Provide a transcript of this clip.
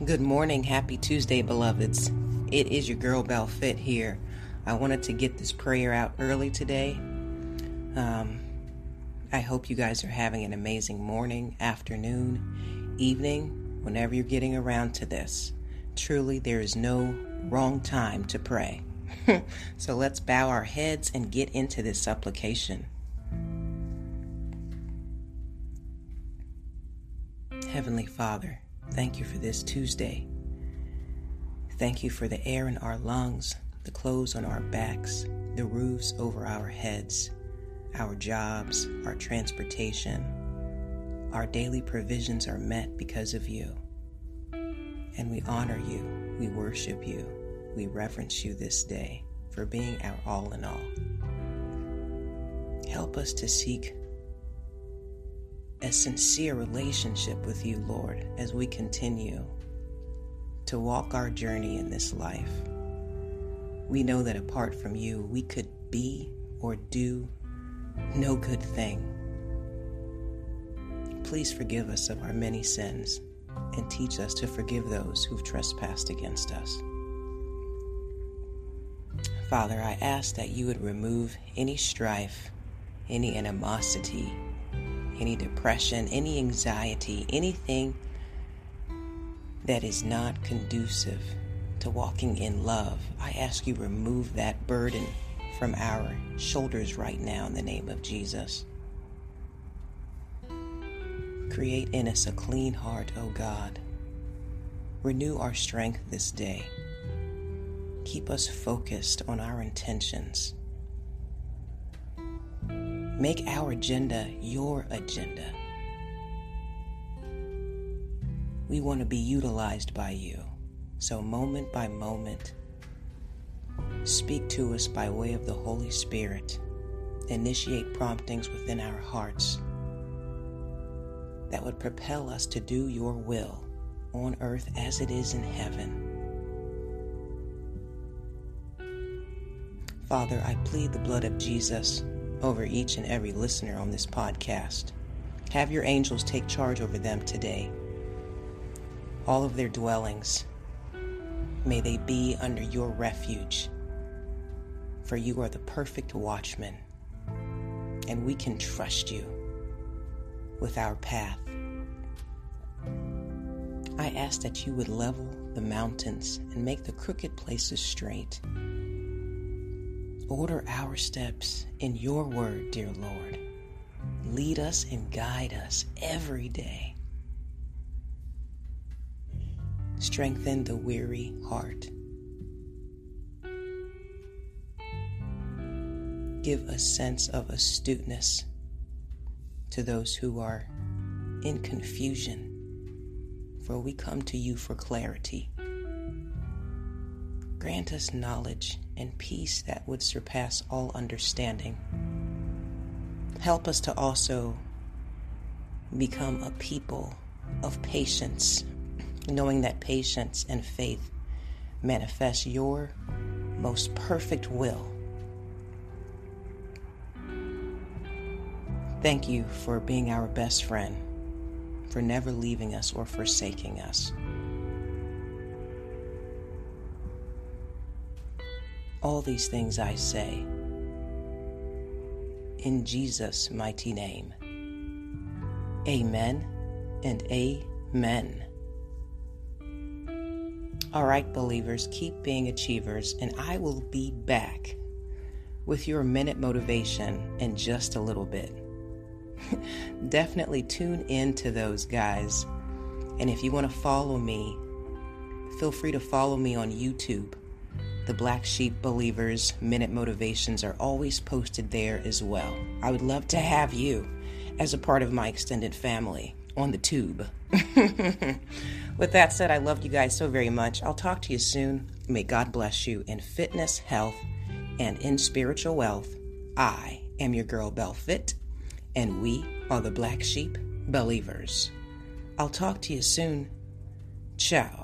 Good morning. Happy Tuesday, beloveds. It is your girl Bell Fit here. I wanted to get this prayer out early today. Um, I hope you guys are having an amazing morning, afternoon, evening, whenever you're getting around to this. Truly, there is no wrong time to pray. so let's bow our heads and get into this supplication. Heavenly Father, Thank you for this Tuesday. Thank you for the air in our lungs, the clothes on our backs, the roofs over our heads, our jobs, our transportation. Our daily provisions are met because of you. And we honor you, we worship you, we reverence you this day for being our all in all. Help us to seek a sincere relationship with you, Lord, as we continue to walk our journey in this life. We know that apart from you, we could be or do no good thing. Please forgive us of our many sins and teach us to forgive those who've trespassed against us. Father, I ask that you would remove any strife, any animosity, any depression, any anxiety, anything that is not conducive to walking in love, I ask you remove that burden from our shoulders right now in the name of Jesus. Create in us a clean heart, O God. Renew our strength this day. Keep us focused on our intentions. Make our agenda your agenda. We want to be utilized by you. So, moment by moment, speak to us by way of the Holy Spirit. Initiate promptings within our hearts that would propel us to do your will on earth as it is in heaven. Father, I plead the blood of Jesus over each and every listener on this podcast. Have your angels take charge over them today. All of their dwellings, may they be under your refuge, for you are the perfect watchman, and we can trust you with our path. I ask that you would level the mountains and make the crooked places straight. Order our steps in your word, dear Lord. Lead us and guide us every day. Strengthen the weary heart. Give a sense of astuteness to those who are in confusion, for we come to you for clarity. Grant us knowledge and peace that would surpass all understanding. Help us to also become a people of patience, knowing that patience and faith manifest your most perfect will. Thank you for being our best friend, for never leaving us or forsaking us. All these things I say in Jesus' mighty name. Amen and amen. All right, believers, keep being achievers, and I will be back with your minute motivation in just a little bit. Definitely tune in to those guys. And if you want to follow me, feel free to follow me on YouTube the Black Sheep Believers Minute Motivations are always posted there as well. I would love to have you as a part of my extended family on the tube. With that said, I love you guys so very much. I'll talk to you soon. May God bless you in fitness, health, and in spiritual wealth. I am your girl, Bell Fit, and we are the Black Sheep Believers. I'll talk to you soon. Ciao.